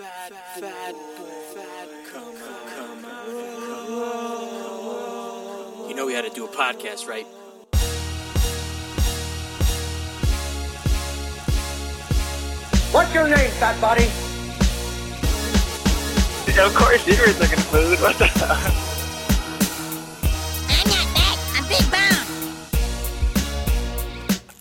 Fat, fat, fat, come, come out. You know we had to do a podcast, right? What's your name, fat body? Of course, you were looking food. What the hell? I'm not fat. I'm big boned.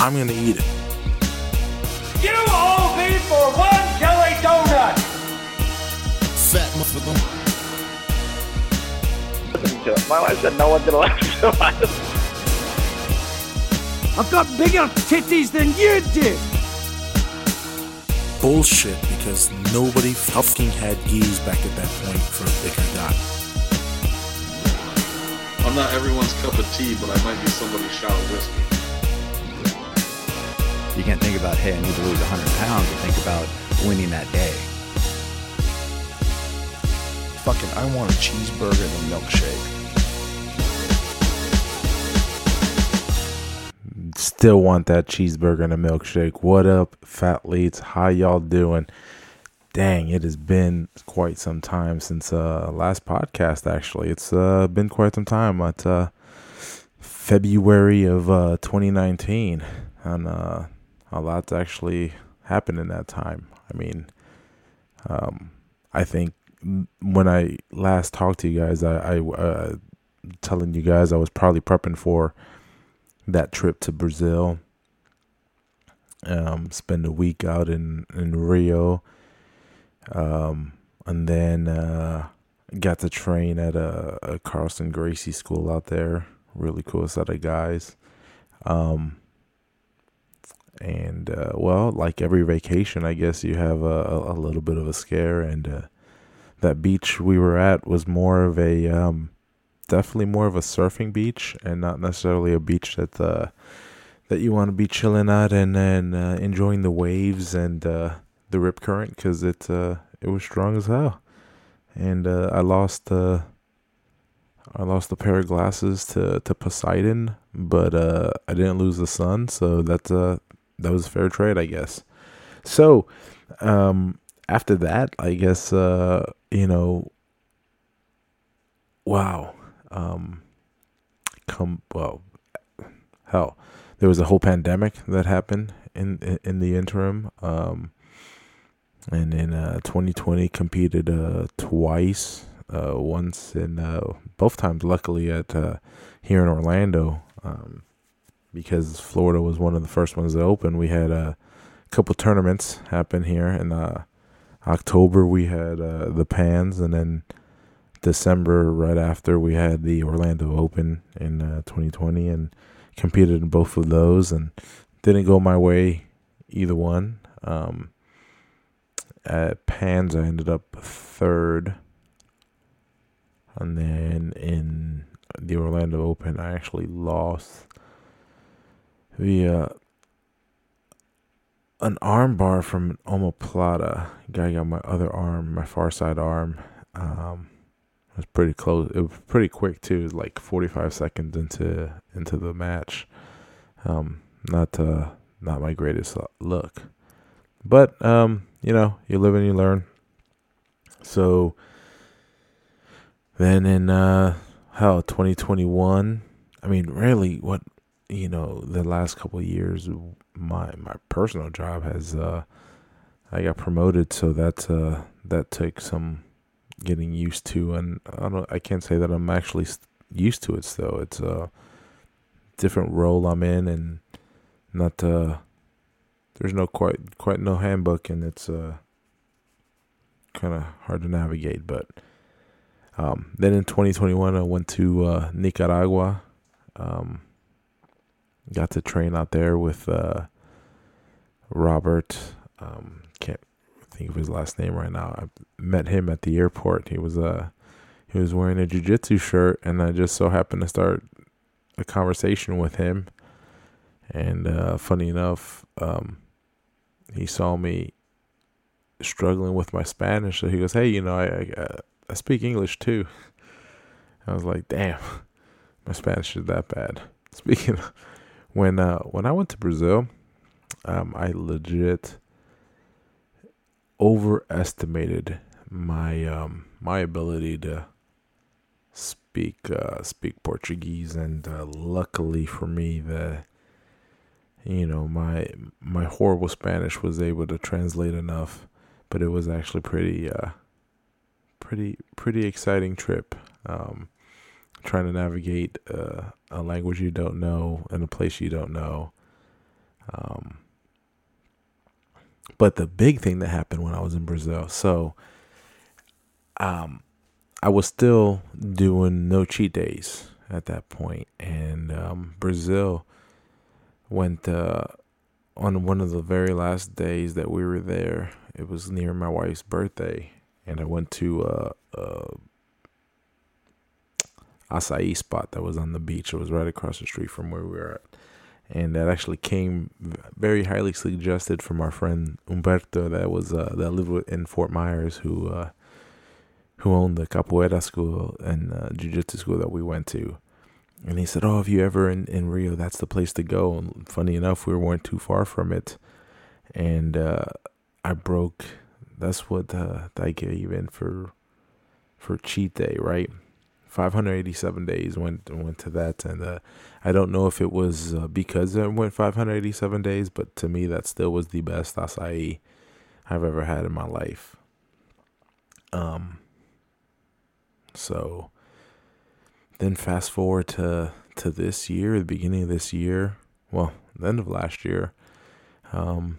I'm gonna eat it. Fat motherfucker. Listen to it. My wife said no one's gonna listen to us. I've got bigger titties than you do! Bullshit because nobody fucking had gis back at that point for a bigger guy. I'm not everyone's cup of tea, but I might be somebody's shot of whiskey. You can't think about, hey, I need to lose 100 pounds and think about winning that day. Fucking, I want a cheeseburger and a milkshake. Still want that cheeseburger and a milkshake. What up, fat leads? How y'all doing? Dang, it has been quite some time since uh last podcast. Actually, it's uh been quite some time. At uh, February of uh 2019, and uh a lot's actually happened in that time. I mean, um, I think when I last talked to you guys, I, I uh, telling you guys I was probably prepping for that trip to Brazil. Um, spend a week out in in Rio, um, and then uh, got to train at a, a Carlson Gracie school out there. Really cool set of guys. Um, and uh, well, like every vacation, I guess you have a, a, little bit of a scare. And uh, that beach we were at was more of a um, definitely more of a surfing beach, and not necessarily a beach that uh, that you want to be chilling at and then uh, enjoying the waves and uh, the rip current because it uh, it was strong as hell. And uh, I lost uh, I lost a pair of glasses to, to Poseidon, but uh, I didn't lose the sun, so that's uh that was a fair trade, I guess. So, um, after that, I guess uh, you know, wow, um, come well, hell, there was a whole pandemic that happened in in, in the interim, um, and in uh, 2020 competed uh twice, uh, once in uh both times, luckily at uh here in Orlando, um because Florida was one of the first ones to open. We had a couple tournaments happen here and uh, October. We had uh, the Pans, and then December right after we had the Orlando Open in uh, 2020, and competed in both of those, and didn't go my way either one. Um, at Pans, I ended up third, and then in the Orlando Open, I actually lost via an arm bar from omoplata. Guy got my other arm, my far side arm. Um, it was pretty close. It was pretty quick too. Like 45 seconds into into the match. Um, not uh, not my greatest look, but um, you know, you live and you learn. So then in uh, hell, 2021. I mean, really, what you know the last couple years my my personal job has uh I got promoted so that uh that took some getting used to and I don't I can't say that I'm actually used to it still. It's a different role I'm in and not uh there's no quite quite no handbook and it's uh kind of hard to navigate but um then in 2021 I went to uh Nicaragua um got to train out there with uh, Robert. Um, can't think of his last name right now. I met him at the airport. He was uh he was wearing a jiu-jitsu shirt, and I just so happened to start a conversation with him. And uh, funny enough, um, he saw me struggling with my Spanish, so he goes, "Hey, you know, I I, I speak English too." I was like, "Damn, my Spanish is that bad." Speaking of when uh when I went to Brazil, um, I legit overestimated my um my ability to speak uh speak Portuguese. And uh, luckily for me the you know my my horrible Spanish was able to translate enough but it was actually pretty uh pretty pretty exciting trip. Um trying to navigate uh, a language you don't know in a place you don't know. Um but the big thing that happened when I was in Brazil so um I was still doing no cheat days at that point and um Brazil went uh on one of the very last days that we were there it was near my wife's birthday and I went to uh acai spot that was on the beach. It was right across the street from where we were at. And that actually came very highly suggested from our friend Umberto that was uh, that lived in Fort Myers who uh, who owned the capoeira school and uh, jiu-jitsu school that we went to. And he said, "Oh, if you ever in, in Rio, that's the place to go." And funny enough, we weren't too far from it. And uh, I broke. That's what uh, I gave in for for cheat day, right? 587 days went went to that, and uh, I don't know if it was uh, because I went 587 days, but to me that still was the best acai I've ever had in my life. Um. So then fast forward to to this year, the beginning of this year, well, the end of last year, um,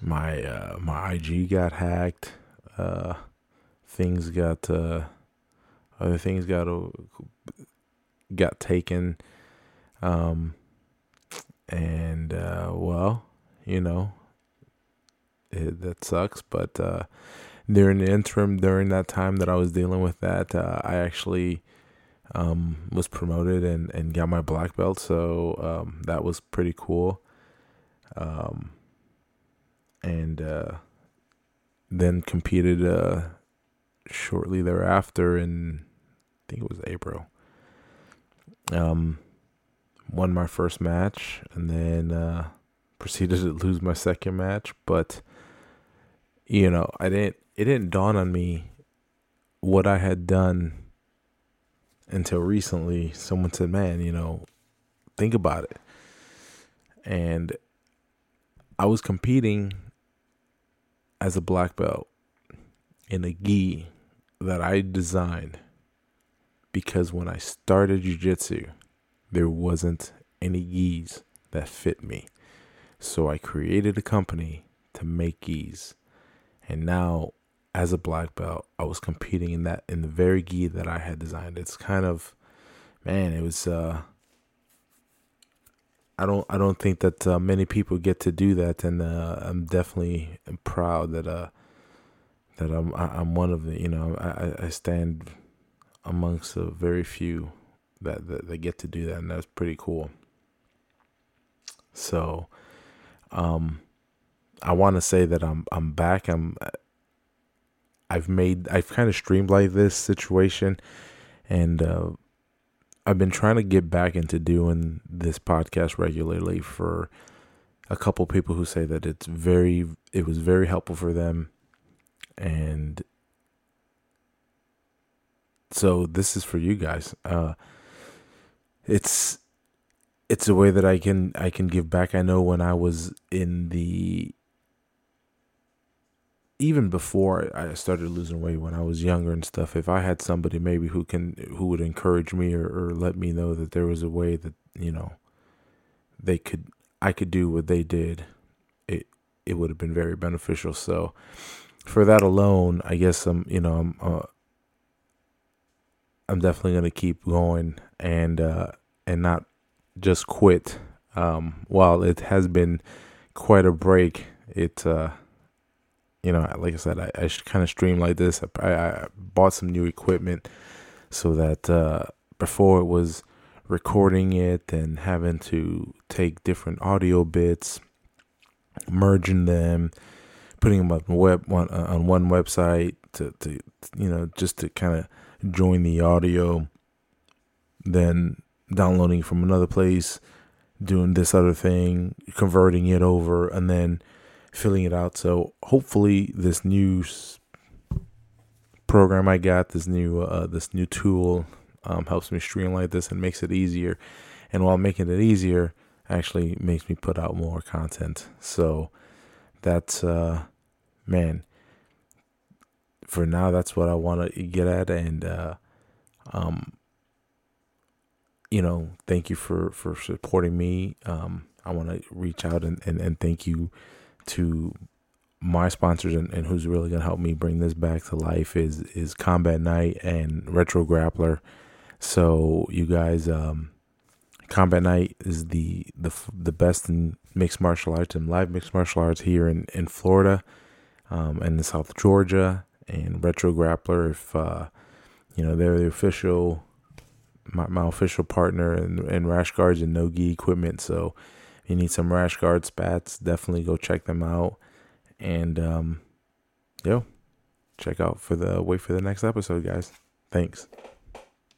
my uh, my IG got hacked. Uh, things got uh, other things got got taken. Um, and uh, well, you know, it, that sucks. But uh, during the interim, during that time that I was dealing with that, uh, I actually um, was promoted and, and got my black belt. So um, that was pretty cool. Um, and uh, then competed uh, shortly thereafter in, think it was April. Um, won my first match and then uh, proceeded to lose my second match. But you know, I didn't. It didn't dawn on me what I had done until recently. Someone said, "Man, you know, think about it." And I was competing as a black belt in a gi that I designed because when I started jiu-jitsu, there wasn't any gis that fit me. So I created a company to make gis. And now as a black belt, I was competing in that in the very gi that I had designed. It's kind of man, it was uh I don't I don't think that uh, many people get to do that and uh, I'm definitely proud that uh that I'm I- I'm one of the you know I I- I stand amongst a very few that, that that get to do that and that's pretty cool. So um I want to say that I'm I'm back. I'm I've made I've kind of streamlined this situation and uh I've been trying to get back into doing this podcast regularly for a couple people who say that it's very it was very helpful for them and so this is for you guys uh it's it's a way that I can I can give back I know when I was in the even before I started losing weight when I was younger and stuff, if I had somebody maybe who can who would encourage me or, or let me know that there was a way that you know they could I could do what they did, it it would have been very beneficial. So for that alone, I guess I'm you know I'm uh, I'm definitely gonna keep going and uh, and not just quit. Um, while it has been quite a break, it. Uh, you know, like I said, I, I kind of stream like this. I, I bought some new equipment so that uh, before it was recording it and having to take different audio bits, merging them, putting them on web one uh, on one website to to you know just to kind of join the audio, then downloading from another place, doing this other thing, converting it over, and then filling it out. So hopefully this new program I got, this new uh, this new tool, um, helps me streamline this and makes it easier. And while making it easier, actually makes me put out more content. So that's uh, man. For now, that's what I want to get at, and uh, um, you know, thank you for for supporting me. Um, I want to reach out and, and and thank you to my sponsors and, and who's really gonna help me bring this back to life is is Combat Night and Retro Grappler. So you guys, um, Combat Night is the the the best in mixed martial arts and live mixed martial arts here in in Florida, um, and in South Georgia. And Retro Grappler, if uh, you know they're the official my, my official partner in, in rash guards and no gi equipment. So if you need some rash guard spats, definitely go check them out. And um, yo, check out for the wait for the next episode, guys. Thanks.